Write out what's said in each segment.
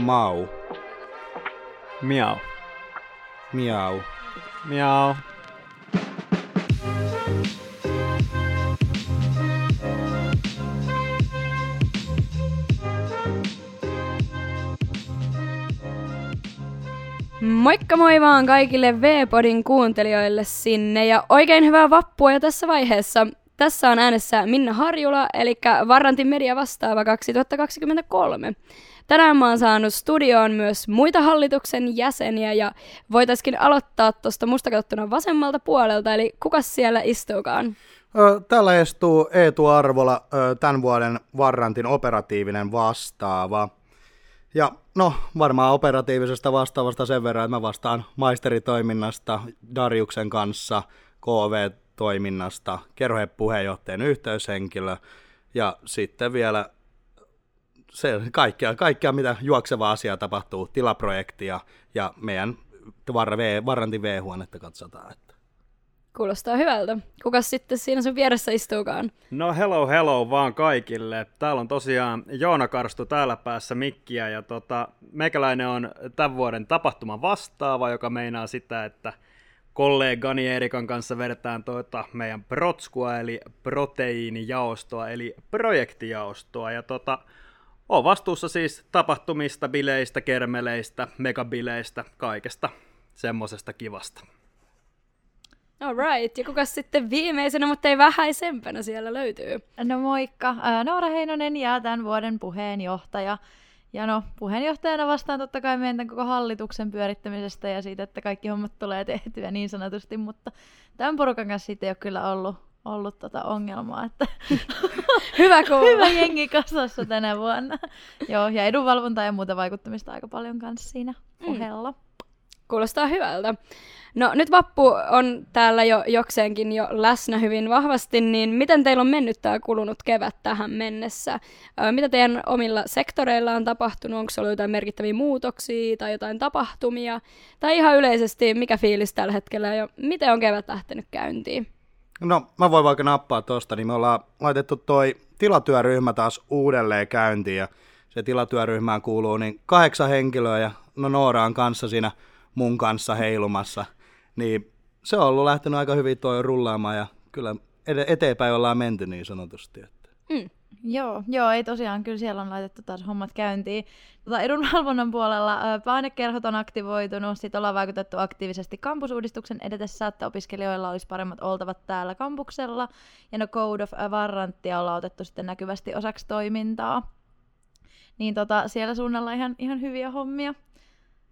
Mau. Miau. Miau. Miau. Moikka moi vaan kaikille V-podin kuuntelijoille sinne ja oikein hyvää vappua jo tässä vaiheessa. Tässä on äänessä Minna Harjula, eli Varrantin media vastaava 2023. Tänään mä oon saanut studioon myös muita hallituksen jäseniä ja voitaisiin aloittaa tuosta musta katsottuna vasemmalta puolelta, eli kuka siellä istuukaan? Täällä istuu Eetu Arvola, tämän vuoden Varrantin operatiivinen vastaava. Ja no, varmaan operatiivisesta vastaavasta sen verran, että mä vastaan maisteritoiminnasta Darjuksen kanssa, KV-toiminnasta, kerhojen puheenjohtajan yhteyshenkilö ja sitten vielä se, kaikkea, kaikkea, mitä juokseva asia tapahtuu, tilaprojektia ja meidän var, v, Varrantin V-huonetta katsotaan. Että. Kuulostaa hyvältä. Kuka sitten siinä sun vieressä istuukaan? No hello hello vaan kaikille. Täällä on tosiaan Joona Karstu täällä päässä mikkiä ja tota, meikäläinen on tämän vuoden tapahtuma vastaava, joka meinaa sitä, että kollegani Erikan kanssa vedetään tuota meidän protskua eli proteiinijaostoa eli projektijaostoa ja tota, on vastuussa siis tapahtumista, bileistä, kermeleistä, megabileistä, kaikesta semmosesta kivasta. Alright, ja kuka sitten viimeisenä, mutta ei vähäisempänä siellä löytyy? No moikka, Noora Heinonen ja tämän vuoden puheenjohtaja. Ja no, puheenjohtajana vastaan totta kai meidän koko hallituksen pyörittämisestä ja siitä, että kaikki hommat tulee tehtyä niin sanotusti, mutta tämän porukan kanssa siitä ei ole kyllä ollut, ollut tota ongelmaa. Että Hyvä. Hyvä jengi kasassa tänä vuonna. Joo, ja edunvalvontaa ja muuta vaikuttamista aika paljon kanssa siinä mm. ohella. Kuulostaa hyvältä. No nyt vappu on täällä jo jokseenkin jo läsnä hyvin vahvasti, niin miten teillä on mennyt tämä kulunut kevät tähän mennessä? mitä teidän omilla sektoreilla on tapahtunut? Onko ollut jotain merkittäviä muutoksia tai jotain tapahtumia? Tai ihan yleisesti, mikä fiilis tällä hetkellä ja miten on kevät lähtenyt käyntiin? No mä voin vaikka nappaa tuosta, niin me ollaan laitettu toi tilatyöryhmä taas uudelleen käyntiin ja se tilatyöryhmään kuuluu niin kahdeksan henkilöä ja no Noora on kanssa siinä mun kanssa heilumassa – niin se on ollut lähtenyt aika hyvin toi rullaamaan ja kyllä eteenpäin ollaan menty niin sanotusti. Että. Mm. Joo, joo, ei tosiaan, kyllä siellä on laitettu taas hommat käyntiin. Tota, edunvalvonnan puolella painekerhot on aktivoitunut, sitten ollaan vaikutettu aktiivisesti kampusuudistuksen edetessä, että opiskelijoilla olisi paremmat oltavat täällä kampuksella, ja no Code of Warrantia ollaan otettu sitten näkyvästi osaksi toimintaa. Niin tota, siellä suunnalla ihan, ihan hyviä hommia.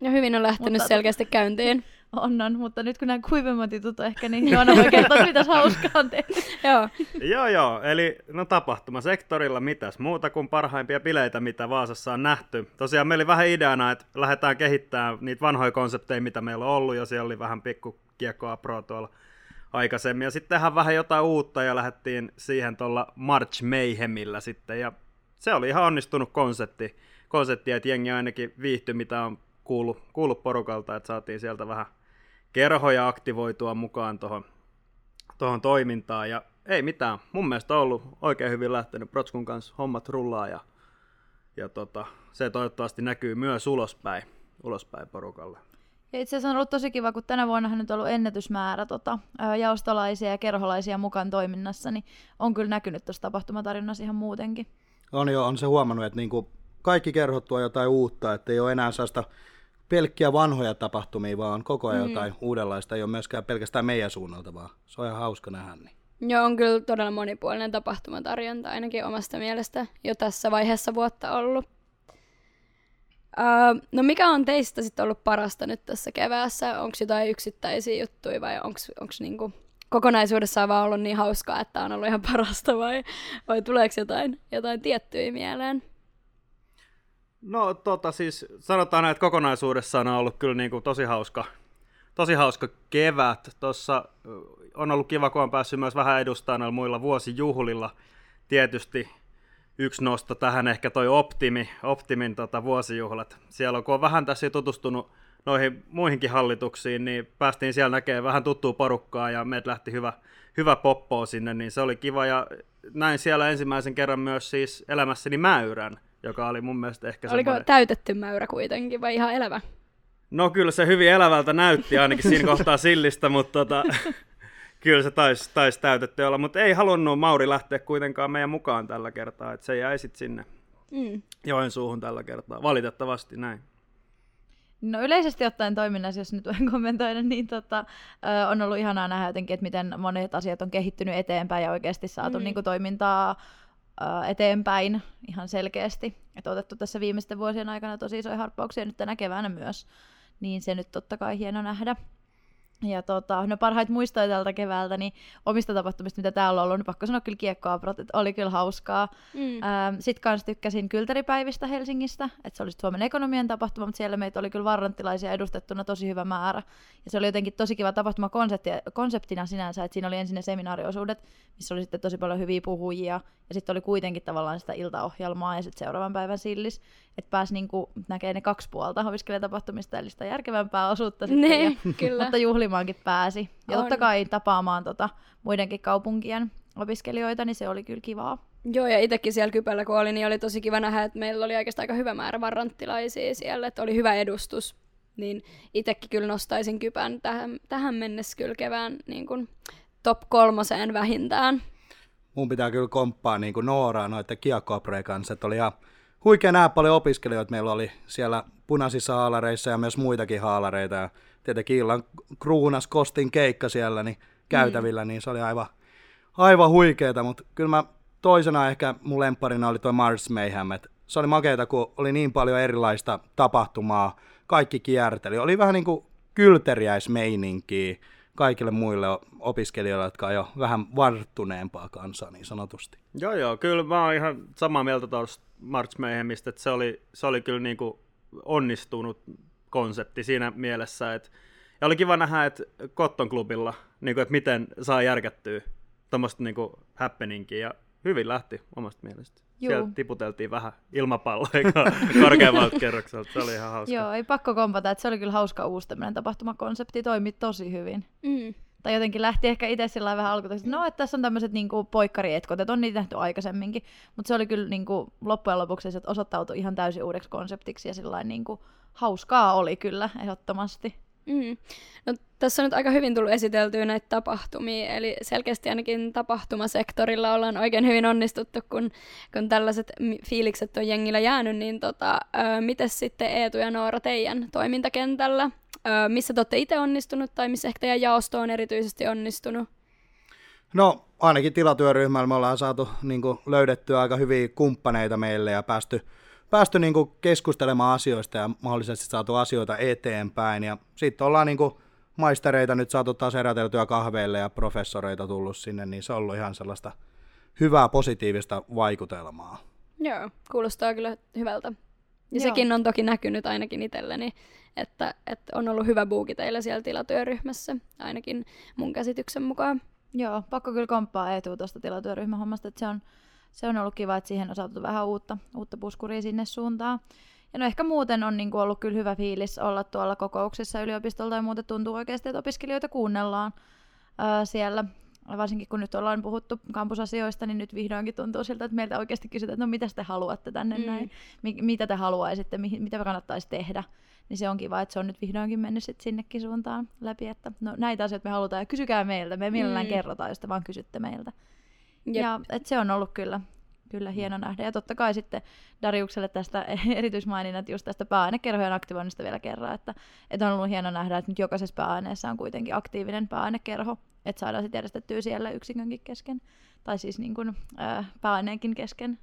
Ja hyvin on lähtenyt Mutta, selkeästi käyntiin. On, on, mutta nyt kun nämä kuivemmat jutut ehkä, niin Joona voi kertoa, mitä hauskaa on tehty. joo. joo, joo. Eli no tapahtumasektorilla mitäs muuta kuin parhaimpia bileitä, mitä Vaasassa on nähty. Tosiaan meillä oli vähän ideana, että lähdetään kehittämään niitä vanhoja konsepteja, mitä meillä on ollut, ja siellä oli vähän pikku kiekkoa pro tuolla aikaisemmin. Ja sitten tehdään vähän jotain uutta, ja lähdettiin siihen tuolla March Mayhemillä sitten, ja se oli ihan onnistunut konsepti, konsepti että jengi ainakin viihtyi, mitä on kuullut, kuullut porukalta, että saatiin sieltä vähän kerhoja aktivoitua mukaan tuohon tohon toimintaan. Ja ei mitään, mun mielestä on ollut oikein hyvin lähtenyt Protskun kanssa hommat rullaa ja, ja tota, se toivottavasti näkyy myös ulospäin, ulospäin porukalle. Ja itse asiassa on ollut tosi kiva, kun tänä vuonna on nyt ollut ennätysmäärä tota, jaostolaisia ja kerholaisia mukaan toiminnassa, niin on kyllä näkynyt tuossa tapahtumatarjonnassa ihan muutenkin. On jo, on se huomannut, että niinku kaikki kerhot tuo jotain uutta, että ei ole enää sellaista pelkkiä vanhoja tapahtumia, vaan koko ajan mm. jotain uudenlaista. Ei ole myöskään pelkästään meidän suunnalta, vaan se on ihan hauska nähdä. Niin. Joo, on kyllä todella monipuolinen tapahtumatarjonta, ainakin omasta mielestä jo tässä vaiheessa vuotta ollut. Uh, no mikä on teistä sitten ollut parasta nyt tässä keväässä? Onko jotain yksittäisiä juttuja vai onko niinku kokonaisuudessaan vaan ollut niin hauskaa, että on ollut ihan parasta vai, vai tuleeko jotain, jotain tiettyjä mieleen? No tota siis sanotaan, että kokonaisuudessaan on ollut kyllä niin kuin tosi hauska, tosi hauska kevät. Tuossa on ollut kiva, kun on päässyt myös vähän edustamaan muilla vuosijuhlilla. Tietysti yksi nosto tähän ehkä toi Optimi, Optimin tota, vuosijuhlat. Siellä kun on vähän tässä tutustunut noihin muihinkin hallituksiin, niin päästiin siellä näkemään vähän tuttua porukkaa ja meidät lähti hyvä, hyvä poppo sinne, niin se oli kiva. Ja näin siellä ensimmäisen kerran myös siis elämässäni mäyrän joka oli mun mielestä ehkä Oliko semmoinen... täytetty mäyrä kuitenkin vai ihan elävä? No kyllä se hyvin elävältä näytti ainakin siinä kohtaa sillistä, mutta tota, kyllä se taisi tais täytetty olla, mutta ei halunnut Mauri lähteä kuitenkaan meidän mukaan tällä kertaa, että se jäi sitten sinne Mm. Joensuuhun tällä kertaa, valitettavasti näin. No yleisesti ottaen toiminnassa, jos nyt voin kommentoida, niin tota, ö, on ollut ihanaa nähdä jotenkin, että miten monet asiat on kehittynyt eteenpäin ja oikeasti saatu Mm. niin kuin, toimintaa eteenpäin ihan selkeästi. Että otettu tässä viimeisten vuosien aikana tosi isoja harppauksia nyt tänä keväänä myös. Niin se nyt totta kai hieno nähdä. Ja tota, no parhaita muistoja tältä keväältä, niin omista tapahtumista, mitä täällä on ollut, niin pakko sanoa kyllä kiekkoaprot, että oli kyllä hauskaa. Mm. Ähm, Sitten kanssa tykkäsin kyltäripäivistä Helsingistä, että se oli Suomen ekonomian tapahtuma, mutta siellä meitä oli kyllä varranttilaisia edustettuna tosi hyvä määrä. Ja se oli jotenkin tosi kiva tapahtuma konsepti, konseptina sinänsä, että siinä oli ensin ne seminaariosuudet, missä oli sitten tosi paljon hyviä puhujia, ja sitten oli kuitenkin tavallaan sitä iltaohjelmaa ja sitten seuraavan päivän sillis, että pääsi niinku näkee ne kaksi puolta opiskelijatapahtumista, eli sitä järkevämpää osuutta sitten, ja, Ne, kyllä. mutta juhlimaankin pääsi. Ja On. totta kai tapaamaan tota, muidenkin kaupunkien opiskelijoita, niin se oli kyllä kivaa. Joo, ja itsekin siellä Kypällä kun oli, niin oli tosi kiva nähdä, että meillä oli oikeastaan aika hyvä määrä varranttilaisia siellä, että oli hyvä edustus. Niin itsekin kyllä nostaisin Kypän tähän, tähän mennessä kyllä kevään niin kuin top kolmoseen vähintään. mun pitää kyllä komppaa niin kuin Nooraa noiden kiekkoapreen kanssa, että oli ihan huikea nähdä paljon opiskelijoita. Meillä oli siellä punaisissa haalareissa ja myös muitakin haalareita. Ja tietenkin illan kruunas Kostin keikka siellä niin käytävillä, mm. niin se oli aivan, aivan huikeeta. Mutta kyllä mä toisena ehkä mun lempparina oli tuo Mars Mayhem. Et se oli makeeta, kun oli niin paljon erilaista tapahtumaa. Kaikki kierteli. Oli vähän niin kuin kylteriäismeininkiä kaikille muille opiskelijoille, jotka on jo vähän varttuneempaa kansaa niin sanotusti. Joo, joo, kyllä mä oon ihan samaa mieltä tuosta March Mayhemistä, että se oli, se oli kyllä niinku onnistunut konsepti siinä mielessä, että ja oli kiva nähdä, että Cotton Clubilla, niinku, että miten saa järkättyä tuommoista niinku happeningia, ja hyvin lähti omasta mielestä. Juu. Siellä tiputeltiin vähän ilmapalloja korkeammalta kerrokselta, se oli ihan hauska. Joo, ei pakko kompata, että se oli kyllä hauska uusi tämmöinen tapahtumakonsepti, toimi tosi hyvin. Mm. Tai jotenkin lähti ehkä itse sillä vähän alkuun, että no, että tässä on tämmöiset niinku poikkarietkot, että on niitä nähty aikaisemminkin. Mutta se oli kyllä niinku, loppujen lopuksi se osoittautui ihan täysin uudeksi konseptiksi ja sillä niinku, hauskaa oli kyllä ehdottomasti. Mm. No, tässä on nyt aika hyvin tullut esiteltyä näitä tapahtumia, eli selkeästi ainakin tapahtumasektorilla ollaan oikein hyvin onnistuttu, kun, kun tällaiset fiilikset on jengillä jäänyt, niin tota, miten sitten Eetu ja Noora teidän toimintakentällä? Ö, missä te olette itse onnistunut tai missä ehkä teidän jaosto on erityisesti onnistunut? No ainakin tilatyöryhmällä me ollaan saatu niin kuin, löydettyä aika hyviä kumppaneita meille ja päästy, päästy niin kuin, keskustelemaan asioista ja mahdollisesti saatu asioita eteenpäin. Ja sitten ollaan niin kuin, maistereita nyt saatu taas eräteltyä kahveille ja professoreita tullut sinne, niin se on ollut ihan sellaista hyvää positiivista vaikutelmaa. Joo, kuulostaa kyllä hyvältä. Ja Joo. sekin on toki näkynyt ainakin itselleni, että, että on ollut hyvä buuki teillä siellä tilatyöryhmässä, ainakin mun käsityksen mukaan. Joo, pakko kyllä komppaa Eetu tuosta tilatyöryhmän hommasta, että se on, se on ollut kiva, että siihen on saatu vähän uutta, uutta puskuria sinne suuntaan. Ja no ehkä muuten on niin kuin ollut kyllä hyvä fiilis olla tuolla kokouksissa yliopistolta ja muuten tuntuu oikeasti, että opiskelijoita kuunnellaan ää, siellä. Varsinkin kun nyt ollaan puhuttu kampusasioista, niin nyt vihdoinkin tuntuu siltä, että meiltä oikeasti kysytään, että no mitä te haluatte tänne Mm. näin, Mi- mitä te haluaisitte, mi- mitä kannattaisi tehdä. Niin se on kiva, että se on nyt vihdoinkin mennyt sit sinnekin suuntaan läpi, että no näitä asioita me halutaan ja kysykää meiltä, me mielellään mm. kerrotaan, jos te vaan kysytte meiltä. Jep. Ja et se on ollut kyllä, kyllä hieno nähdä. Ja totta kai sitten Dariukselle tästä erityismaininnat just tästä pääainekerhojen aktivoinnista vielä kerran, että, että on ollut hieno nähdä, että nyt jokaisessa pääaineessa on kuitenkin aktiivinen pääainekerho, että saadaan sitten järjestettyä siellä yksikönkin kesken, tai siis niin kuin, ää, pääaineenkin kesken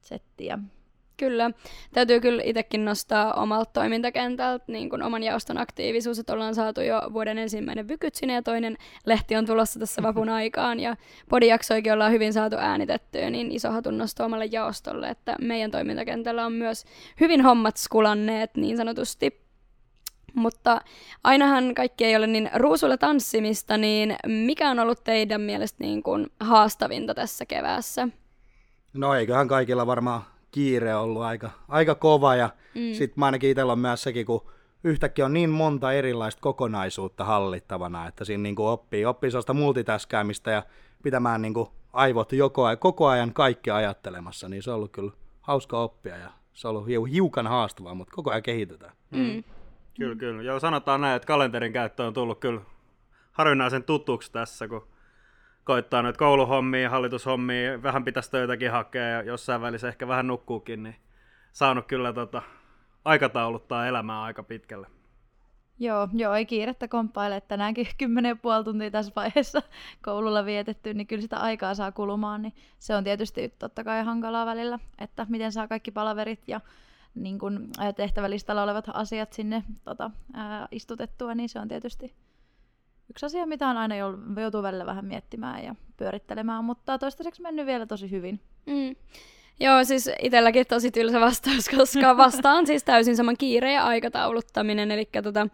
settiä. Kyllä. Täytyy kyllä itsekin nostaa omalta toimintakentältä niin kuin oman jaoston aktiivisuus, että ollaan saatu jo vuoden ensimmäinen vykyt sinne ja toinen lehti on tulossa tässä vapun aikaan ja podijaksoikin ollaan hyvin saatu äänitettyä, niin iso hatun nosto omalle jaostolle, että meidän toimintakentällä on myös hyvin hommat skulanneet niin sanotusti. Mutta ainahan kaikki ei ole niin ruusulla tanssimista, niin mikä on ollut teidän mielestä niin kuin haastavinta tässä keväässä? No eiköhän kaikilla varmaan kiire ollut aika, aika kova ja mm. sitten mä ainakin itsellä on myös sekin, kun yhtäkkiä on niin monta erilaista kokonaisuutta hallittavana, että siinä niin kuin oppii, oppii sellaista multitaskäämistä ja pitämään niin kuin aivot joko, koko ajan kaikki ajattelemassa, niin se on ollut kyllä hauska oppia ja se on ollut hiu- hiukan haastavaa, mutta koko ajan kehitetään. Mm. Kyllä, kyllä. Joo, sanotaan näin, että kalenterin käyttö on tullut kyllä harvinaisen tutuksi tässä, kun koittaa noita kouluhommia, hallitushommia, vähän pitäisi töitäkin hakea ja jossain välissä ehkä vähän nukkuukin, niin saanut kyllä tota, aikatauluttaa elämää aika pitkälle. Joo, joo, ei kiirettä komppaile, että tänäänkin 10,5 tuntia tässä vaiheessa koululla vietetty, niin kyllä sitä aikaa saa kulumaan, niin se on tietysti totta kai hankalaa välillä, että miten saa kaikki palaverit ja niin kun, tehtävälistalla olevat asiat sinne tota, ää, istutettua, niin se on tietysti yksi asia, mitä on aina joutuu välillä vähän miettimään ja pyörittelemään, mutta toistaiseksi mennyt vielä tosi hyvin. Mm. Joo, siis itselläkin tosi tylsä vastaus, koska vastaan siis täysin saman kiire ja aikatauluttaminen, eli tota,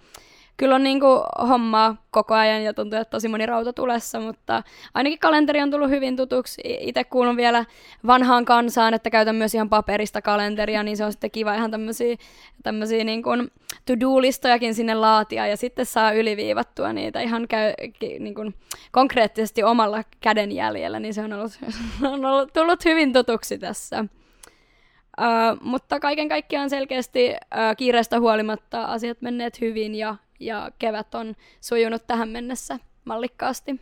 kyllä on niinku hommaa koko ajan ja tuntuu, että tosi moni rauta tulessa, mutta ainakin kalenteri on tullut hyvin tutuksi. Itse kuulun vielä vanhaan kansaan, että käytän myös ihan paperista kalenteria, niin se on sitten kiva ihan tämmöisiä, tämmöisiä niin kuin to-do-listojakin sinne laatia ja sitten saa yliviivattua niitä ihan käy, niin kuin konkreettisesti omalla kädenjäljellä, niin se on, ollut, on ollut, tullut hyvin tutuksi tässä. Uh, mutta kaiken kaikkiaan selkeästi uh, kiireestä huolimatta asiat menneet hyvin ja, ja kevät on sujunut tähän mennessä mallikkaasti.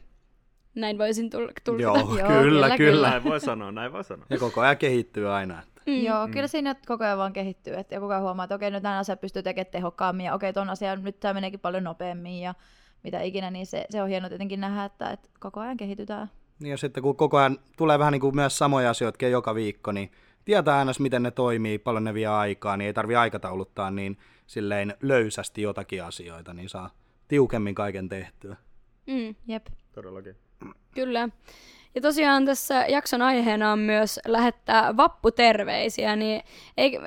Näin voisin tul- tulkita. Joo, Joo, kyllä, kyllä, kyllä. Näin voi sanoa, näin voi sanoa. Ja koko ajan kehittyy aina. Että. Mm. Joo, kyllä siinä koko ajan vaan kehittyy, että ja koko ajan huomaa, että okei, nyt tämän asian pystyy tekemään tehokkaammin, ja okei, ton asian nyt tämä meneekin paljon nopeammin, ja mitä ikinä, niin se, se on hieno tietenkin nähdä, että, että koko ajan kehitytään. Niin ja sitten kun koko ajan tulee vähän niin kuin myös samoja asioita joka viikko, niin tietää aina, miten ne toimii, paljon ne vie aikaa, niin ei tarvi aikatauluttaa niin silleen löysästi jotakin asioita, niin saa tiukemmin kaiken tehtyä. Mm, Jep. Todellakin. kyllä. Ja tosiaan tässä jakson aiheena on myös lähettää vapputerveisiä, niin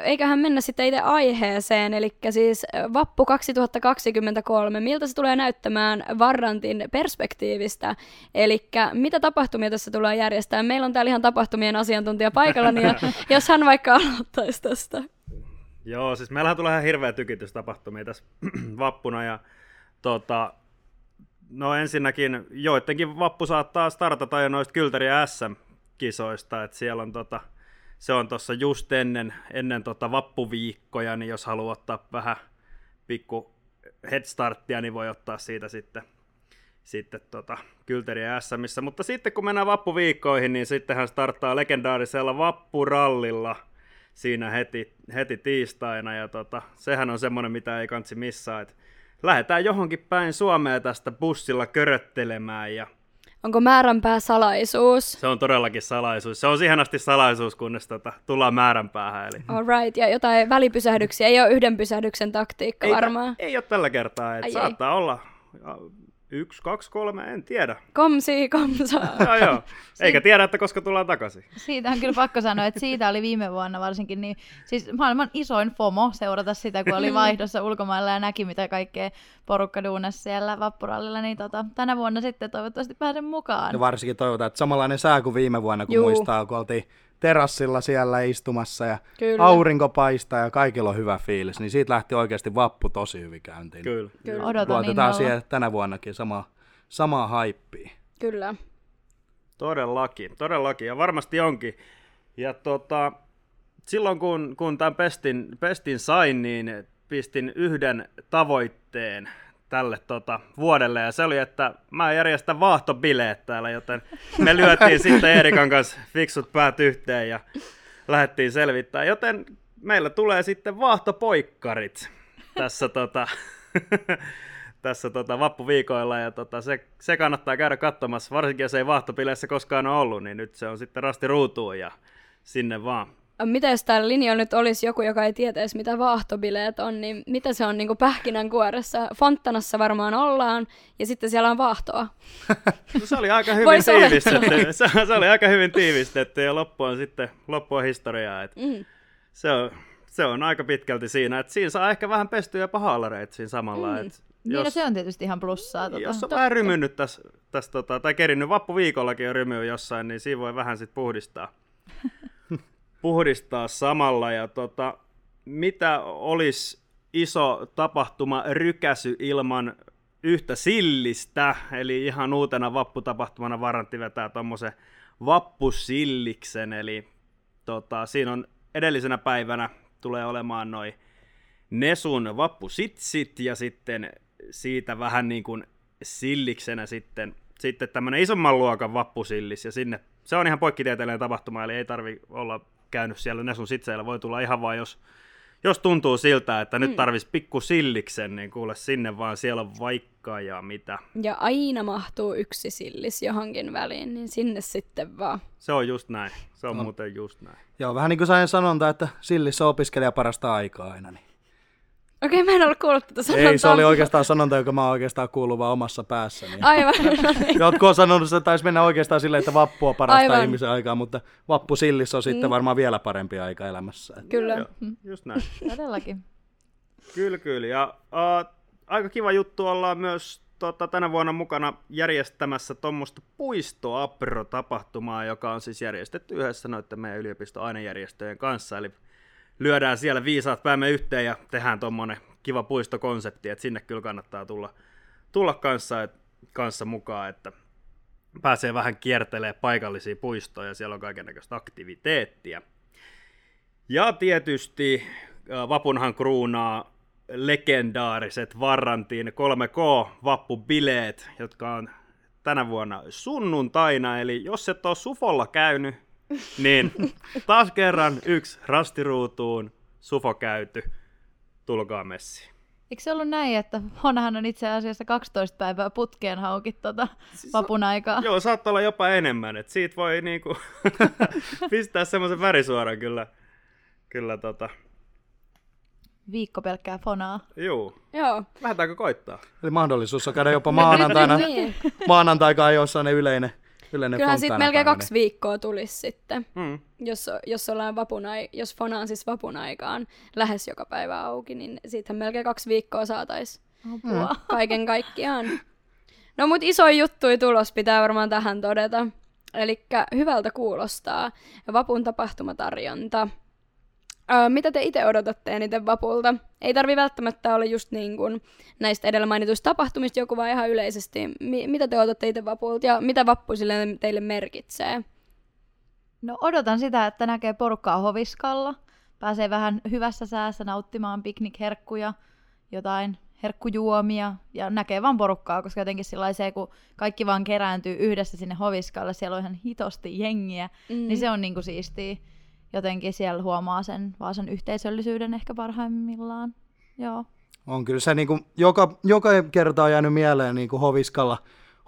eiköhän mennä sitten itse aiheeseen, eli siis Vappu 2023, miltä se tulee näyttämään Varrantin perspektiivistä, eli mitä tapahtumia tässä tulee järjestää. Meillä on täällä ihan tapahtumien asiantuntija paikalla, niin jos hän vaikka aloittaisi tästä. Joo, siis meillähän tulee ihan hirveä tykitys tapahtumia tässä vappuna ja tota, no ensinnäkin joidenkin vappu saattaa startata jo noista Kyltäri SM-kisoista, että siellä on tota, se on tuossa just ennen, ennen tota vappuviikkoja, niin jos haluaa ottaa vähän pikku headstarttia, niin voi ottaa siitä sitten, sitten tota, Kyltäri SMissä. Mutta sitten kun mennään vappuviikkoihin, niin sittenhän starttaa legendaarisella vappurallilla siinä heti, heti tiistaina. Ja tota, sehän on semmoinen, mitä ei kansi missaa. Että lähdetään johonkin päin Suomea tästä bussilla köröttelemään ja Onko määränpää salaisuus? se on todellakin salaisuus. Se on siihen asti salaisuus, kunnes tota, tullaan määränpäähän. Eli Alright, ja jotain välipysähdyksiä. Ei ole yhden pysähdyksen taktiikka ei, varmaan. ei ole tällä kertaa. Et Ai ei. saattaa olla ja, yksi, kaksi, kolme, en tiedä. Komsi, komsa. Joo, joo. Eikä tiedä, että koska tullaan takaisin. Siitä on kyllä pakko sanoa, että siitä oli viime vuonna varsinkin niin, siis maailman isoin FOMO seurata sitä, kun oli vaihdossa ulkomailla ja näki, mitä kaikkea porukka duunasi siellä vappurallilla, niin tota, tänä vuonna sitten toivottavasti pääsen mukaan. Ja varsinkin toivotaan, että samanlainen sää kuin viime vuonna, kun Juu. muistaa, kun oltiin terassilla siellä istumassa ja Kyllä. aurinko paistaa ja kaikilla on hyvä fiilis, niin siitä lähti oikeasti vappu tosi hyvin käyntiin. Kyllä. Kyllä. Odotan Luotetaan siihen tänä vuonnakin sama, samaa haippia. Kyllä. Todellakin, todellakin, ja varmasti onkin. Ja tota, silloin kun, kun tämän pestin, pestin sain, niin pistin yhden tavoitteen tälle tota, vuodelle, ja se oli, että mä järjestän vaahtobileet täällä, joten me lyötiin sitten Erikan kanssa fiksut päät yhteen ja lähdettiin selvittämään, joten meillä tulee sitten vaahtopoikkarit tässä tota, tässä tota, vappuviikoilla. Ja tota, se, se, kannattaa käydä katsomassa, varsinkin jos ei vaahtopileissä koskaan ole ollut, niin nyt se on sitten rasti ruutuun ja sinne vaan. Mitä jos täällä linjalla nyt olisi joku, joka ei tietäisi, mitä vaahtobileet on, niin mitä se on niin pähkinänkuoressa? Fonttanassa varmaan ollaan, ja sitten siellä on vaahtoa. No, se oli aika hyvin tiivistetty. Se, se, oli aika hyvin tiivistetty ja loppu on sitten loppu on historiaa. Et Mm. se, on, se on aika pitkälti siinä, että siinä saa ehkä vähän pestyä jopa haalareita siinä samalla. Mm. Et Niin, no jos, se on tietysti ihan plussaa. Tota. jos on vähän rymynnyt tässä, täs, tota, tai kerinnyt vappuviikollakin jo rymyä jossain, niin siinä voi vähän sitten puhdistaa. puhdistaa samalla. Ja tota, mitä olisi iso tapahtuma rykäsy ilman yhtä sillistä, eli ihan uutena vapputapahtumana Varantti vetää tuommoisen vappusilliksen, eli tota, siinä on edellisenä päivänä tulee olemaan noin Nesun vappusitsit ja sitten siitä vähän niin kuin silliksenä sitten, sitten tämmöinen isomman luokan vappusillis ja sinne, se on ihan poikkitieteellinen tapahtuma, eli ei tarvi olla käynyt siellä Nesun sitseillä, voi tulla ihan vaan jos, jos tuntuu siltä, että nyt tarvisi pikku silliksen, niin kuule sinne vaan, siellä on vaikka ja mitä. Ja aina mahtuu yksi sillis johonkin väliin, niin sinne sitten vaan. Se on just näin, se on no. muuten just näin. Joo, vähän niin kuin sain sanonta, että sillissä opiskelija parasta aikaa aina. Niin. Okei, mä en ollut kuullut tätä sanontaa. Ei, se oli oikeastaan sanonta, joka mä oon oikeastaan kuullut vaan omassa päässäni. Aivan. no niin. Jotkut on sanonut, että taisi mennä oikeastaan silleen, että vappua parasta Aivan. ihmisen aikaa, mutta vappu sillissä on sitten varmaan vielä parempi aika elämässä. Että Kyllä. Joo, just näin. Todellakin. Kyllä, kyllä. Ja uh, aika kiva juttu ollaan myös tota, tänä vuonna mukana järjestämässä tuommoista puistoapro-tapahtumaa, joka on siis järjestetty yhdessä noiden meidän yliopiston ainejärjestöjen kanssa. Eli lyödään siellä viisaat päämme yhteen ja tehdään tuommoinen kiva puistokonsepti, että sinne kyllä kannattaa tulla, tulla kanssa, et, kanssa mukaan, että pääsee vähän kiertelee paikallisia puistoja, siellä on kaikenlaista aktiviteettia. Ja tietysti äh, Vapunhan kruunaa legendaariset Varrantin 3K-vappubileet, jotka on tänä vuonna sunnuntaina, eli jos et ole Sufolla käynyt, niin taas kerran yksi rastiruutuun Sufo käyty, tulkaa messiin. Eikö se ollut näin, että Honahan on itse asiassa 12 päivää putkeen haukit tota vapun aikaa? Joo, saattaa olla jopa enemmän, että siitä voi niinku pistää semmoisen värisuoran kyllä, kyllä tota, Viikko pelkkää fonaa. juu. Joo. Lähdetäänkö koittaa? Eli mahdollisuus on käydä jopa maanantaina, Niin. maanantaikaan, jossa on ne yleinen, yleinen Kyllähän sitten melkein fontaanapäivä, kaksi viikkoa tulisi sitten, Mm. jos, jos, ollaan vapun ai- jos Fona on siis vapun aikaan lähes joka päivä auki, niin siitähän melkein kaksi viikkoa saataisiin Apua. kaiken kaikkiaan. No mut iso juttu tulos pitää varmaan tähän todeta. Eli hyvältä kuulostaa vapun tapahtumatarjonta. Öö, mitä te itse odotatte eniten vapulta? Ei tarvi välttämättä olla just niin kuin näistä edellä mainituista tapahtumista joku, vaan ihan yleisesti. Mi- mitä te odotatte itse vapulta ja mitä vappu sille teille merkitsee? No odotan sitä, että näkee porukkaa hoviskalla. Pääsee vähän hyvässä säässä nauttimaan piknikherkkuja, jotain herkkujuomia ja näkee vaan porukkaa, koska jotenkin sillä se, kun kaikki vaan kerääntyy yhdessä sinne hoviskalle, siellä on ihan hitosti jengiä, mm. niin se on niinku siistiä. Jotenkin siellä huomaa sen vaan sen yhteisöllisyyden ehkä parhaimmillaan. Joo. On kyllä se niin kuin, joka, joka kerta on jäänyt mieleen niin kuin hoviskalla,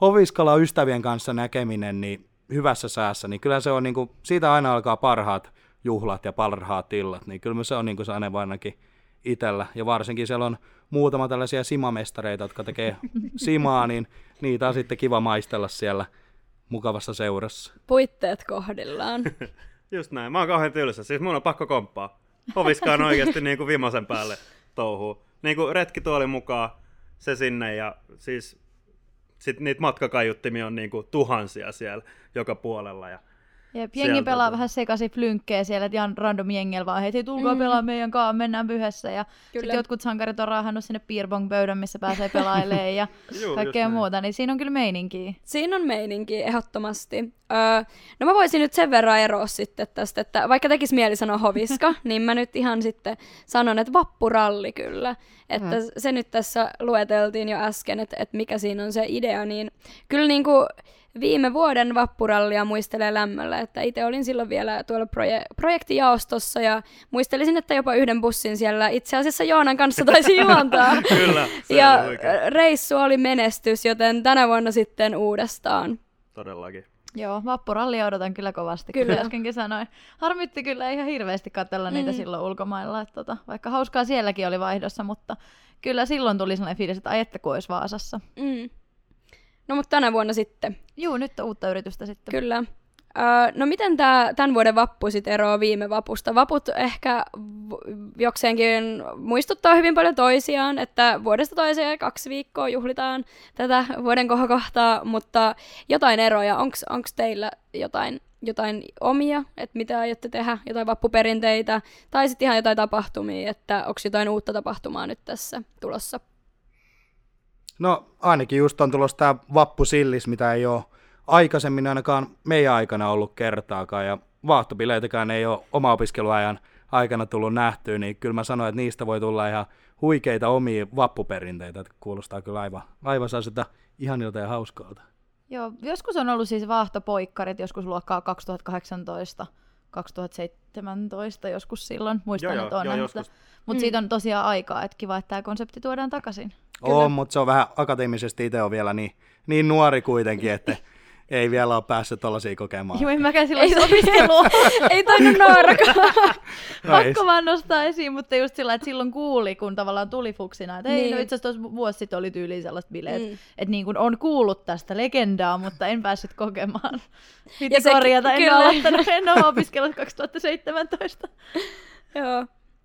hoviskalla ystävien kanssa näkeminen niin hyvässä säässä, niin kyllä se on niin kuin, siitä aina alkaa parhaat juhlat ja parhaat illat, niin kyllä se on niin kuin se aina ainakin itsellä. Ja varsinkin siellä on muutama tällaisia simamestareita, jotka tekee simaa, niin niitä on sitten kiva maistella siellä mukavassa seurassa. Puitteet kohdillaan. Just näin. Mä oon kauhean tylsä. Siis mun on pakko komppaa. Hoviska on oikeasti niin kuin viimeisen päälle touhuu. Niin kuin retkituoli mukaan, se sinne ja siis sit niitä matkakaiuttimia on niin kuin tuhansia siellä joka puolella. Ja Jep, jengi Sieltä pelaa tulee. vähän sekaisin flynkkejä siellä, että ihan random jengellä vaan, hei tulkaa mm. pelaa meidän kanssa, mennään yhdessä. Ja sitten jotkut sankarit on raahannut sinne beerbong-pöydän, missä pääsee pelailemaan ja Juu, kaikkea muuta, niin siinä on kyllä meininkiä. Siinä on meininki ehdottomasti. Öö, no mä voisin nyt sen verran eroa sitten tästä, että vaikka tekisi mieli sanoa hoviska, niin mä nyt ihan sitten sanon, että vappuralli kyllä. Että mm. se nyt tässä lueteltiin jo äsken, että, että mikä siinä on se idea, niin kyllä niin kuin viime vuoden vappurallia muistelee lämmöllä, että itse olin silloin vielä tuolla proje- projektijaostossa ja muistelisin, että jopa yhden bussin siellä itse asiassa Joonan kanssa taisi juontaa. Kyllä, se ja reissu oli menestys, joten tänä vuonna sitten uudestaan. Todellakin. Joo, vappurallia odotan kyllä kovasti, Kyllä. kyllä. äskenkin sanoin. Harmitti kyllä ihan hirveästi katsella niitä Mm. silloin ulkomailla, että tota, vaikka hauskaa sielläkin oli vaihdossa, mutta kyllä silloin tuli sellainen fiilis, että ai että kun olisi Vaasassa. Mm. No mutta tänä vuonna sitten, Juu, nyt on uutta yritystä sitten. kyllä. Öö, no miten tämä tämän vuoden vappu sitten eroaa viime vapusta? Vaput ehkä jokseenkin muistuttaa hyvin paljon toisiaan, että vuodesta toiseen kaksi viikkoa juhlitaan tätä vuoden kohokohtaa, mutta jotain eroja. Onko teillä jotain, jotain omia, että mitä aiotte tehdä, jotain vappuperinteitä, tai sitten ihan jotain tapahtumia, että onko jotain uutta tapahtumaa nyt tässä tulossa? No ainakin just on tulossa tämä vappusillis, mitä ei ole aikaisemmin ainakaan meidän aikana ollut kertaakaan. Ja vaahtobileitäkään ei ole oma opiskeluajan aikana tullut nähtyä, niin kyllä mä sanoin, että niistä voi tulla ihan huikeita omia vappuperinteitä. Että kuulostaa kyllä aivan, aivan sellaiselta ihanilta ja hauskalta. Joo, joskus on ollut siis vaahtopoikkarit, joskus luokkaa 2018, 2017, joskus silloin. Muistan, Joo, että on joo, sitä. Mutta siitä on tosiaan aikaa, että kiva, että tämä konsepti tuodaan takaisin. On, mutta se on vähän akateemisesti itse on vielä niin, niin nuori kuitenkin, että ei vielä ole päässyt tollaisia kokemaan. Joo, en mäkään silloin opiskelua. Ei toinen naarakaan. No ei Pakko vaan nostaa esiin, mutta just sillä, että silloin kuuli, kun tavallaan tuli fuksina, että ei, Niin. no itse asiassa tuossa vuosi sitten oli tyyliin sellaiset bileet, Mm. että niin kuin on kuullut tästä legendaa, mutta en päässyt kokemaan. Piti Ja se- korjata, en kyllä. ole aloittanut, en ole opiskellut 2017. Joo.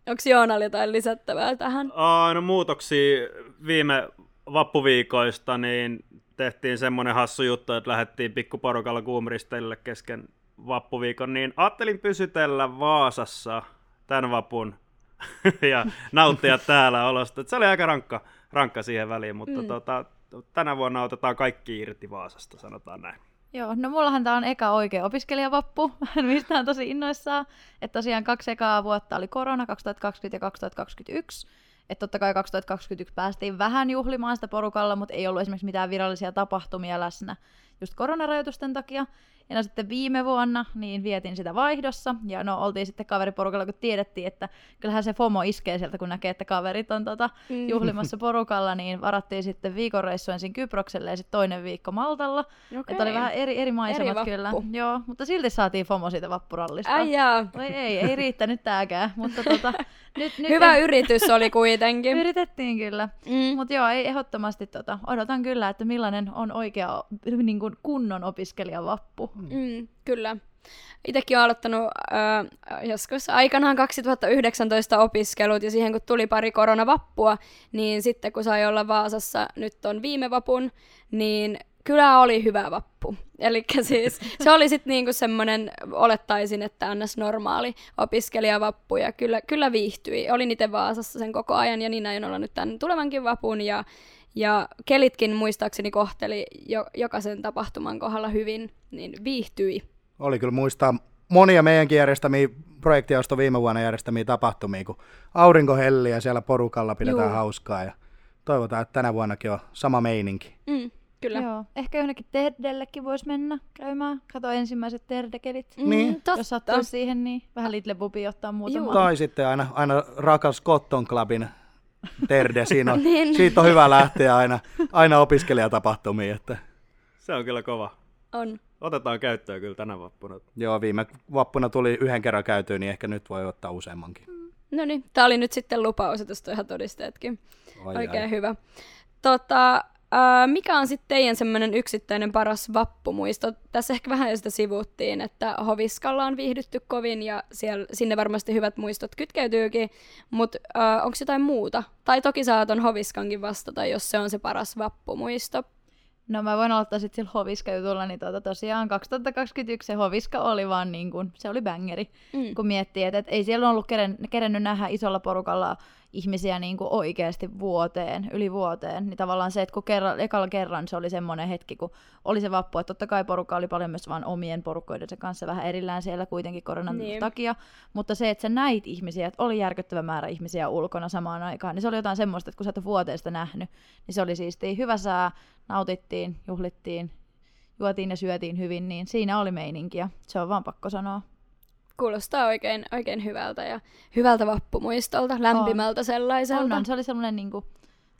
Onko Joonalla jotain lisättävää tähän? Aa, no muutoksia viime vappuviikoista, niin tehtiin semmoinen hassu juttu, että lähdettiin pikkuporukalla kuumiristeille kesken vappuviikon, niin ajattelin pysytellä Vaasassa tämän vapun ja nauttia täällä olosta. Et se oli aika rankka, rankka siihen väliin, mutta mm. tota, tänä vuonna otetaan kaikki irti Vaasasta, sanotaan näin. Joo, no mullahan tää on eka oikea opiskelijavappu, mistä on tosi innoissaan. Että tosiaan kaksi ekaa vuotta oli korona, 2020 ja 2021. Että totta kai 2021 päästiin vähän juhlimaan sitä porukalla, mutta ei ollut esimerkiksi mitään virallisia tapahtumia läsnä just koronarajoitusten takia. Ja no sitten viime vuonna niin vietin sitä vaihdossa, ja no oltiin sitten kaveriporukalla, kun tiedettiin, että kyllähän se FOMO iskee sieltä, kun näkee, että kaverit on tota Mm. juhlimassa porukalla, niin varattiin sitten viikonreissu ensin Kyprokselle ja sitten toinen viikko Maltalla. Okei. Että oli vähän eri, eri maisemat Eri kyllä. Joo, mutta silti saatiin FOMO siitä vappurallista. Ai jaa. Oi ei, ei riittänyt tääkään, mutta tota, nyt, nyt Hyvä en- yritys oli kuitenkin. Yritettiin kyllä. Mm. Mutta joo, ei ehdottomasti tota, odotan kyllä, että millainen on oikea niin kuin kunnon opiskelijavappu. Mm, kyllä. Itsekin olen aloittanut äh, joskus aikanaan 2019 opiskelut ja siihen kun tuli pari koronavappua, niin sitten kun sai olla Vaasassa nyt on viime vapun, niin kyllä oli hyvä vappu. Eli siis se oli sitten niinku semmoinen, olettaisin, että ns. normaali opiskelijavappu ja kyllä, kyllä viihtyi. Olin itse Vaasassa sen koko ajan ja niin aion olla nyt tämän tulevankin vapun ja ja kelitkin muistaakseni kohteli jo, jokaisen tapahtuman kohdalla hyvin, niin viihtyi. Oli kyllä muistaa monia meidänkin järjestämiä projektiausto viime vuonna järjestämiä tapahtumia, kun aurinko hellii ja siellä porukalla pidetään Juu. hauskaa ja toivotaan, että tänä vuonnakin on sama meininki. Mm, kyllä. Joo, ehkä jonnekin Terdellekin voisi mennä käymään. Kato ensimmäiset Terdekelit. Mm, Niin. Totta. Jos sattuisi siihen, niin vähän Little Bubi ottaa muutama. Tai sitten aina, aina rakas Cotton Clubin terde, siinä on, Niin. siitä on hyvä lähteä aina, aina opiskelijatapahtumiin. Että, Se on kyllä kova. On. Otetaan käyttöön kyllä tänä vappuna. joo, viime vappuna tuli yhden kerran käytyä, niin ehkä nyt voi ottaa useammankin. No niin, tää oli nyt sitten lupaus, että ihan todisteetkin. Ai, Oikein ai. hyvä. Tota, ää, mikä on sitten teidän semmoinen yksittäinen paras vappumuisto? Tässä ehkä vähän jo sitä sivuttiin, että Hoviskalla on viihdytty kovin ja siellä, sinne varmasti hyvät muistot kytkeytyykin, mutta onko jotain muuta? Tai toki saa ton Hoviskankin vastata, jos se on se paras vappumuisto. No mä voin aloittaa sitten sillä Hoviska-jutulla, niin tota, tosiaan 2021 se Hoviska oli vaan niin kuin, se oli bängeri, Mm. mm. kun miettii, että et ei siellä ollut keren, kerennyt nähdä isolla porukalla ihmisiä niin kuin oikeasti vuoteen, yli vuoteen, niin tavallaan se, että kun kerran, ekalla kerran se oli semmoinen hetki, kun oli se vappu, että totta kai porukka oli paljon myös vaan omien porukkoidensa kanssa vähän erillään siellä kuitenkin koronan Niin. takia, mutta se, että sä näit ihmisiä, että oli järkyttävä määrä ihmisiä ulkona samaan aikaan, niin se oli jotain semmoista, että kun sä et sitä nähnyt, niin se oli siistiä. Hyvä sää, nautittiin, juhlittiin, juotiin ja syötiin hyvin, niin siinä oli meininkiä. Se on vaan pakko sanoa. Kuulostaa oikein, oikein hyvältä ja hyvältä vappumuistolta, lämpimältä sellaiselta. On, on, se oli semmoinen niin kuin,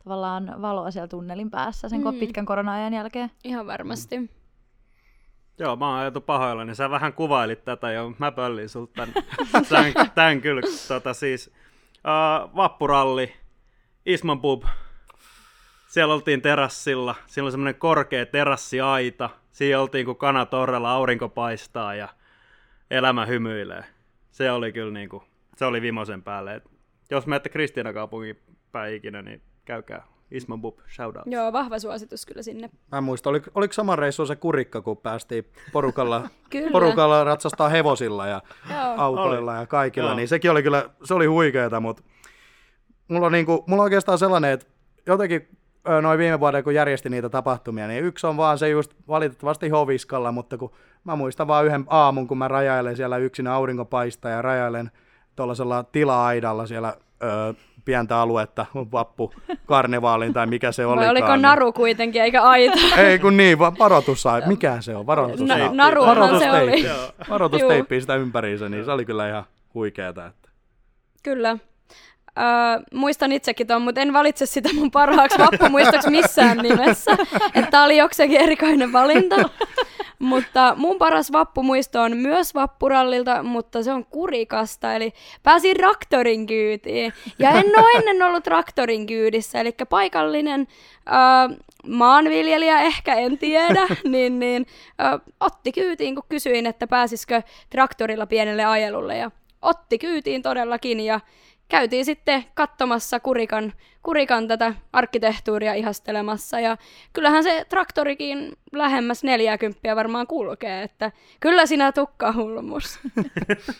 tavallaan valoa siellä tunnelin päässä sen Mm. pitkän korona-ajan jälkeen. Ihan varmasti. Joo, mä oon ajatu pahoilla, niin sä vähän kuvailit tätä jo. Mä pöllin sulta tän, tän, tän kyllä. Tota, siis, uh, vappuralli, Isman pub. Siellä oltiin terassilla. Siellä oli semmoinen korkea terassiaita. Siinä oltiin kun kana torrella, aurinko paistaa ja elämä hymyilee. Se oli kyllä niinku, se oli vimosen päälle. Et jos menette Kristiina kaupungin päin ikinä, niin käykää Isman pub, shout out. Joo, vahva suositus kyllä sinne. Mä en muista, oliko, oliko sama reissu se kurikka, kun päästiin porukalla, porukalla ratsastaa hevosilla ja autoilla ja kaikilla, Joo. niin sekin oli kyllä, se oli huikeeta, mutta mulla on, niinku, mulla on oikeastaan sellainen, että jotenkin noin viime vuoden, kun järjesti niitä tapahtumia, niin yksi on vaan se just valitettavasti Hoviskalla, mutta kun mä muistan vaan yhden aamun, kun mä rajailen siellä yksin aurinko paistaa ja rajailen tuollaisella tila-aidalla siellä ö, pientä aluetta, vappu, karnevaalin tai mikä se oli. Vai oliko naru kuitenkin, eikä aita? Ei kun niin, va- varoitus sai. Mikä se on? Varoitus. Na- Joo. naruhan se Varoitusteippi. oli. Joo. Varoitusteippiä sitä ympäriinsä, niin se oli kyllä ihan huikeeta. Että. Kyllä. Öö, muistan itsekin tuon, mutta en valitse sitä mun parhaaksi vappumuistoksi missään nimessä. Tää oli jokseenkin erikoinen valinta. mutta mun paras vappumuisto on myös vappurallilta, mutta se on kurikasta, eli pääsin traktorin kyytiin. Ja en ole ennen ollut traktorin kyydissä, eli paikallinen öö, maanviljelijä, ehkä en tiedä, niin, niin öö, otti kyytiin, kun kysyin, että pääsisikö traktorilla pienelle ajelulle. Ja otti kyytiin todellakin ja käytiin sitten katsomassa kurikan, kurikan tätä arkkitehtuuria ihastelemassa ja kyllähän se traktorikin lähemmäs 40 varmaan kulkee, että kyllä sinä tukka hulmus.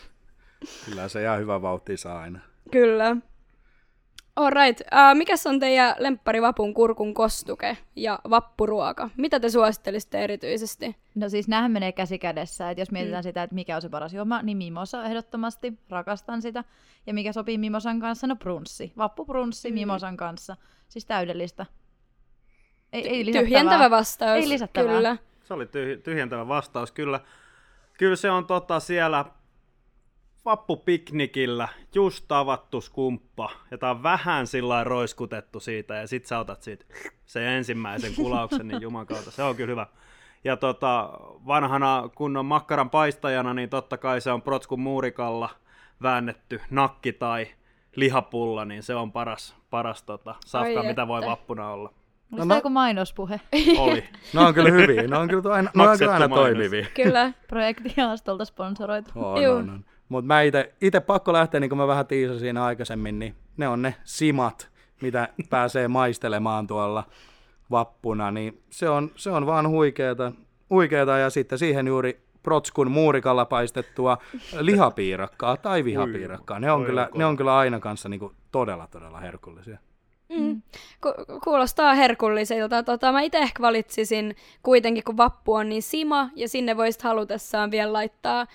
Kyllä se ihan hyvä vauhti saa aina. kyllä. Alright, uh, mikäs on teidän lemppari vapun kurkun kostuke ja vappuruoka? Mitä te suosittelisitte erityisesti? No siis näähän menee käsi kädessä, että jos mietitään mm. sitä, että mikä on se paras juoma, niin mimosa ehdottomasti, rakastan sitä. Ja mikä sopii mimosan kanssa, no brunssi, vappubrunssi mm. mimosan kanssa, siis täydellistä. Ei, ei lisättävää. Tyhjentävä vastaus. Ei lisättävää. Kyllä. Se oli tyh- tyhjentävä vastaus, kyllä. Kyllä se on tota siellä vappupiknikillä just avattu skumppa, ja tää on vähän sillä roiskutettu siitä, ja sit sä otat siitä sen ensimmäisen kulauksen, niin juman kautta, se on kyllä hyvä. Ja tota, vanhana kunnon makkaran paistajana, niin totta kai se on protskun muurikalla väännetty nakki tai lihapulla, niin se on paras, paras tota, safka, Ai mitä voi vappuna olla. Onko No, no, no- joku mainospuhe? Oli. Ne on kyllä hyviä, ne on kyllä aina, ne on kyllä aina mainos. toimivia. Kyllä. Projekti Haastolta sponsoroitu. On, Juu. on, on. Mutta mä ite, ite pakko lähteä, niin kuin mä vähän tiisasin siinä aikaisemmin, niin ne on ne simat, mitä pääsee maistelemaan tuolla vappuna, niin se on, se on vaan huikeeta, huikeeta ja sitten siihen juuri protskun muurikalla paistettua lihapiirakkaa tai vihapiirakkaa. Ne on, kyllä, ne on kyllä aina kanssa niinku todella, todella herkullisia. Mm. Ku- kuulostaa herkulliselta. Tota, mä itse ehkä valitsisin kuitenkin, kun vappu on niin sima, ja sinne voisit halutessaan vielä laittaa,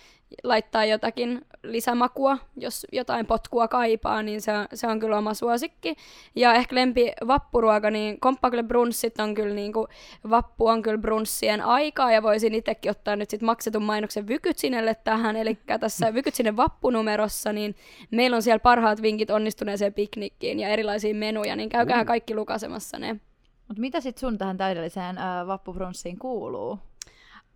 laittaa jotakin lisämakua, jos jotain potkua kaipaa, niin se on, se on kyllä oma suosikki. Ja ehkä lempi vappuruoka, niin komppakille brunssit on kyllä niinku, vappu on kyllä brunssien aikaa, ja voisin itsekin ottaa nyt sit maksetun mainoksen Vykytsinelle tähän, eli tässä Vykytsinen vappunumerossa, niin meillä on siellä parhaat vinkit onnistuneeseen piknikkiin ja erilaisiin menuja, niin käykää kaikki lukasemassa ne. Mutta mitä sitten sun tähän täydelliseen äh, vappubrunssiin kuuluu?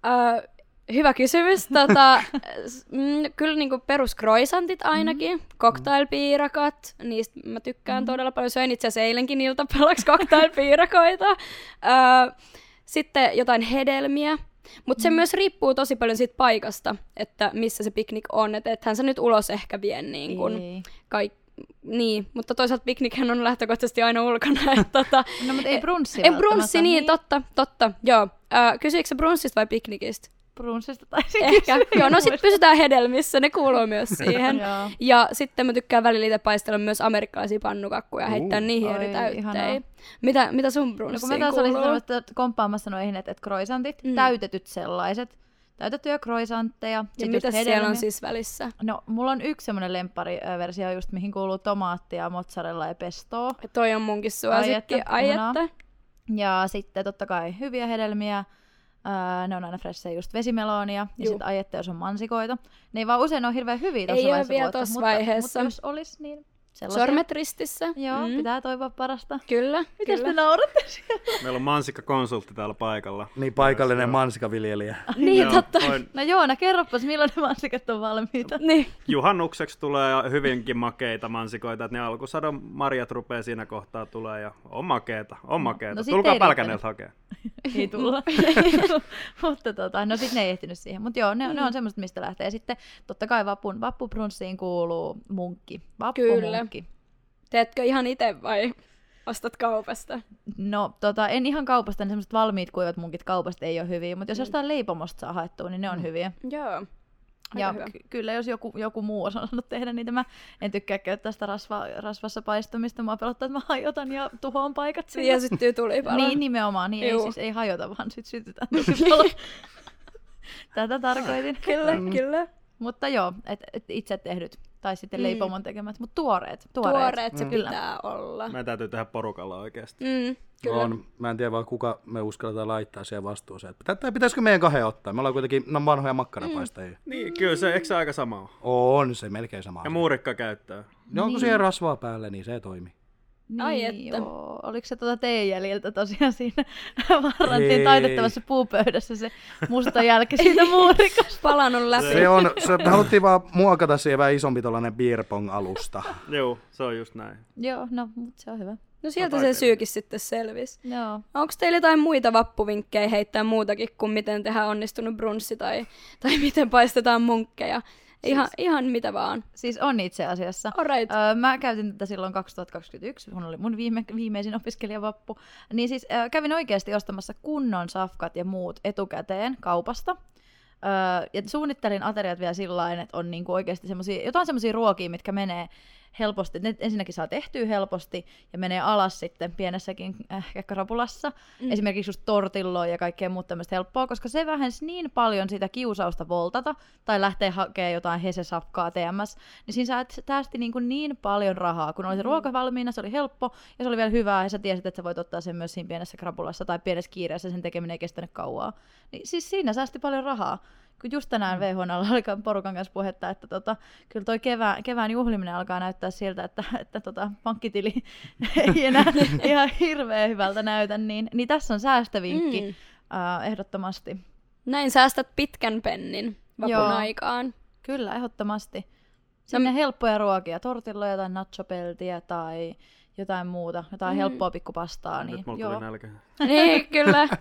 Öö, hyvä kysymys. Tota, mm, kyllä niinku peruskroisantit ainakin, mm. cocktailpiirakat, niistä mä tykkään mm. todella paljon. Söin itse asiassa eilenkin iltapalaksi cocktailpiirakoita. sitten jotain hedelmiä. Mutta se myös riippuu tosi paljon siitä paikasta, että missä se piknik on. Että ethän sä nyt ulos ehkä vie niin kun Ei. kaik... Niin, mutta toisaalta piknikhän on lähtökohtaisesti aina ulkona. Että tota, No mutta ei brunssi ei brunssi, niin, totta, totta, joo. Äh, kysyikö sä brunssista vai piknikistä? Brunssista taisin Ehkä. kysyä. joo, no sit pysytään hedelmissä, ne kuuluu myös siihen. Ja sitten mä tykkään välillä itse paistella myös amerikkalaisia pannukakkuja ja heittää niihin eri ihanaa. Mitä, mitä sun No brunssiin kun mä taas kuuluu? olisin sanonut, että komppaamassa noihin, että, että croissantit, Mm. täytetyt sellaiset, täytettyjä croissantteja. ja sit mitä siellä on hedelmiä. siis välissä? No, mulla on yksi semmoinen lemppariversio just, mihin kuuluu tomaattia, mozzarella ja pestoa. Toi on munkin suosikki. Ai että. Ja sitten totta kai hyviä hedelmiä. Öö, ne on aina freshejä just vesimeloonia ja sitten ajette, jos on mansikoita. Ne ei vaan usein ole hirveän hyviä tuossa vaiheessa vielä vuotta, tossa mutta, vaiheessa. Mutta jos olisi, niin sellaisia. Sormet ristissä. Joo, mm. pitää toivoa parasta. Kyllä, Mitäs te nauratte siellä? Meillä on mansikkakonsultti täällä paikalla. Niin paikallinen mansikaviljelijä. Niin, Joo, totta. voin- No Joona, kerropas, milloin ne mansikat on valmiita. Niin. Juhannukseksi tulee hyvinkin makeita mansikoita, että ne alkusadon marjat rupeaa siinä kohtaa tulee ja on makeeta, on makeeta. no Tulkaa ei Pälkäneeltä hakea. Ei tulla. mutta tota, no sit ne ei ehtinyt siihen. Mutta joo, ne, ne on semmoista, mistä lähtee. Sitten totta kai vapun, vappuprunssiin kuuluu munkki. Vappumunkki. Teetkö ihan itse vai ostat kaupasta? No tota, en ihan kaupasta, ne semmoiset valmiit kuivat munkit kaupasta ei ole hyviä, mutta jos jostain leipomosta saa haettua, niin ne on hyviä. Joo. Ja hyvä. ky- kyllä jos joku, joku muu on osannut tehdä niitä, mä en tykkää käyttää sitä rasva, rasvassa paistamista, mä pelottaa, että mä hajotan ja tuhoan paikat sillä. Ja syttyy tulipalo. Niin nimenomaan, niin ei Juu. siis ei hajota, vaan sit sytytään tosi paljon. Tätä tarkoitin. Kyllä, kyllä. Mutta joo, et, et itse tehdyt tai sitten Mm. leipomon tekemät, mutta tuoreet. Tuoreet, Tuoreet se Kyllä. pitää olla. Meidän täytyy tehdä porukalla oikeasti. Mm, kyllä. On. Mä en tiedä vaan kuka me uskalletaan laittaa siihen vastuuseen. Pitä- Tai pitäisikö meidän kahden ottaa? Me ollaan kuitenkin no, vanhoja makkarapaistajia. Mm. Niin, kyllä se, eikö se aika sama? On se melkein sama. Ja muurikka käyttää. No, onko siihen rasvaa päälle, niin se toimii. Niin, Ai että. Joo. Oliko se tuota teidän jäljiltä tosiaan siinä varrantiin taitettavassa puupöydässä se musta jälki siitä muurikasta? Palannut läpi. Se on, se, me haluttiin vaan muokata siihen vähän isompi tollanen beer pong alusta. Joo, se on just näin. joo, no, mutta se on hyvä. No sieltä No, se syykin sitten selvisi. Joo. Onko teillä jotain muita vappuvinkkejä heittää muutakin kuin miten tehdään onnistunut brunssi tai, tai miten paistetaan munkkeja? Ihan, ihan mitä vaan. Siis on itse asiassa. Alright. Öö, mä käytin tätä silloin 2021, kun oli mun viime, viimeisin opiskelijavappu. Niin siis öö, kävin oikeasti ostamassa kunnon safkat ja muut etukäteen kaupasta. Öö, ja suunnittelin ateriat vielä sillä että on niinku oikeasti semmosia, jotain semmoisia ruokia, mitkä menee helposti. Ne ensinnäkin saa tehtyä helposti ja menee alas sitten pienessäkin äh, kekkarapulassa. Mm. Esimerkiksi just tortilloa ja kaikkea muuta tämmöistä helppoa, koska se vähensi niin paljon sitä kiusausta voltata tai lähteä hakemaan jotain hesesafkaa TMS, niin siinä sä et- säästi niin, kuin niin paljon rahaa, kun oli se ruoka valmiina, se oli helppo ja se oli vielä hyvää ja sä tiesit, että sä voit ottaa sen myös siinä pienessä krapulassa tai pienessä kiireessä, sen tekeminen ei kestänyt kauaa. Niin siis siinä säästi paljon rahaa. Kun just tänään VHN oli porukan kanssa puhetta, että tota, kyllä toi kevään, kevään juhliminen alkaa näyttää siltä, että, että tota, pankkitili ei enää ihan hirveän hyvältä näytä, niin, niin tässä on säästövinkki Mm. mm. uh, ehdottomasti. Näin säästät pitkän pennin vapun Joo. aikaan. Kyllä, ehdottomasti. Sinne helppoja ruokia, tortilloja tai nachopeltiä tai jotain muuta, jotain Mm. mm. helppoa pikkupastaa. Niin, Nyt mulla joo. tuli nälkä. niin, kyllä.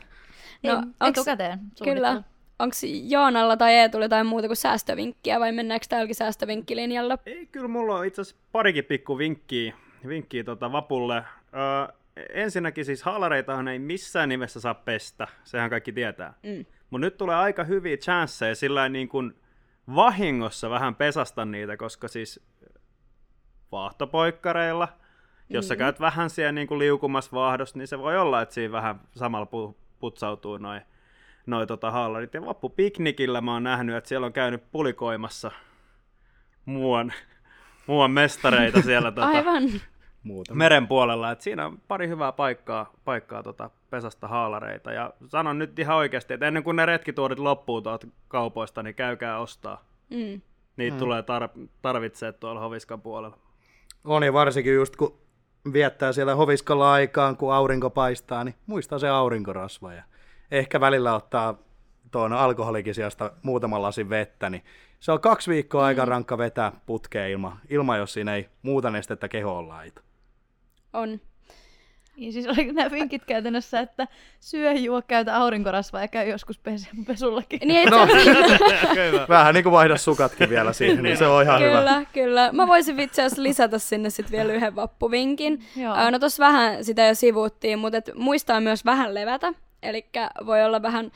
No, No, onks, etukäteen kyllä. Onko Joonalla tai Eetulla jotain muuta kuin säästövinkkiä vai mennäänkö täälläkin säästövinkkilinjalla? Ei, kyllä mulla on itse asiassa parikin pikku vinkkiä, vinkkiä tota vapulle. Öö, ensinnäkin siis haalareitahan ei missään nimessä saa pestä, sehän kaikki tietää. Mm. Mutta nyt tulee aika hyviä chanceja sillä niin kuin vahingossa vähän pesasta niitä, koska siis vaahtopoikkareilla, jos sä Mm. käyt vähän siellä niin kuin liukumassa vaahdossa, niin se voi olla, että siinä vähän samalla pu- putsautuu noin noi tota haalarit. Ja vappupiknikillä mä oon nähnyt, että siellä on käynyt pulikoimassa muuan, muuan mestareita siellä tota, Aivan. Meren puolella. Et siinä on pari hyvää paikkaa, paikkaa tota pesasta haalareita. Ja sanon nyt ihan oikeasti, että ennen kuin ne retkituorit loppuu tuolta kaupoista, niin käykää ostaa. Mm. Niitä mm. tulee tar- tarvitsee tuolla Hoviskan puolella. On ja varsinkin just kun viettää siellä hoviskalla aikaan, kun aurinko paistaa, niin muistaa se aurinkorasva ja ehkä välillä ottaa tuon alkoholikin sijasta muutaman lasin vettä, niin se on kaksi viikkoa aika rankka vetää putkeen ilman, ilma, jos siinä ei muuta nestettä kehoon laita. On. Niin siis oliko nämä vinkit käytännössä, että syö, juo, käytä aurinkorasvaa ja käy joskus pes- pesullakin. Niin, No. Vähän niin kuin vaihda sukatkin vielä siihen, niin se on ihan hyvä. Kyllä, kyllä. Mä voisin itse asiassa lisätä sinne sitten vielä yhden vappuvinkin. Joo. No tossa vähän sitä jo sivuuttiin, mutta et muistaa myös vähän levätä. Eli voi olla vähän,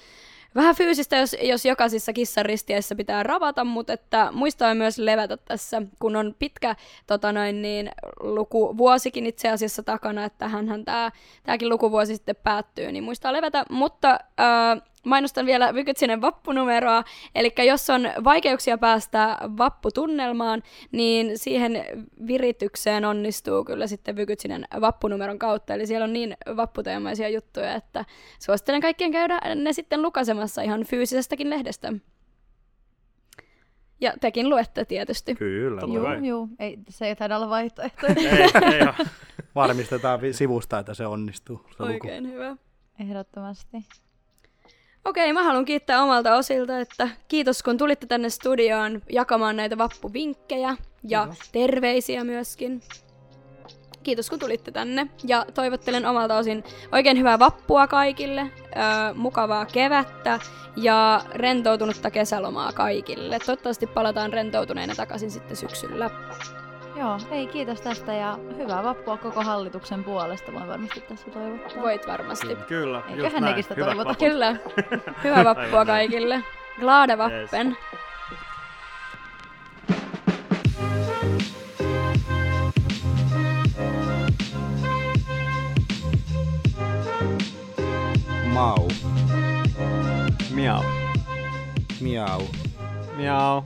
vähän fyysistä, jos, jos jokaisissa kissan ristiäissä pitää ravata, mutta että muistaa myös levätä tässä, kun on pitkä tota noin, niin, lukuvuosikin itse asiassa takana, että tämä tämäkin lukuvuosi sitten päättyy, niin muistaa levätä, mutta ää, mainostan vielä Vykytsinen vappunumeroa, eli jos on vaikeuksia päästä vapputunnelmaan, niin siihen viritykseen onnistuu kyllä sitten Vykytsinen vappunumeron kautta, eli siellä on niin vapputeemaisia juttuja, että suosittelen kaikkien käydä ne sitten lukasemassa ihan fyysisestäkin lehdestä. Ja tekin luette tietysti. Kyllä, Joo, joo. Ei, se ei taida olla vaihtoehto. ei, ei varmistetaan sivusta, että se onnistuu. Se luku. Oikein hyvä. Ehdottomasti. Okei, mä haluan kiittää omalta osilta, että kiitos kun tulitte tänne studioon jakamaan näitä vappuvinkkejä ja Kiitos. terveisiä myöskin. Kiitos kun tulitte tänne ja toivottelen omalta osin oikein hyvää vappua kaikille, öö, mukavaa kevättä ja rentoutunutta kesälomaa kaikille. Toivottavasti palataan rentoutuneena takaisin sitten syksyllä. Joo, ei kiitos tästä ja hyvää vappua koko hallituksen puolesta. Voin varmasti tässä toivottaa. Voit varmasti. Kyllä, Eiköhän just näin. Hyvä toivota. Kyllä. Hyvää vappua kaikille. Glade vappen. Yes. Miau. Miau. Miau.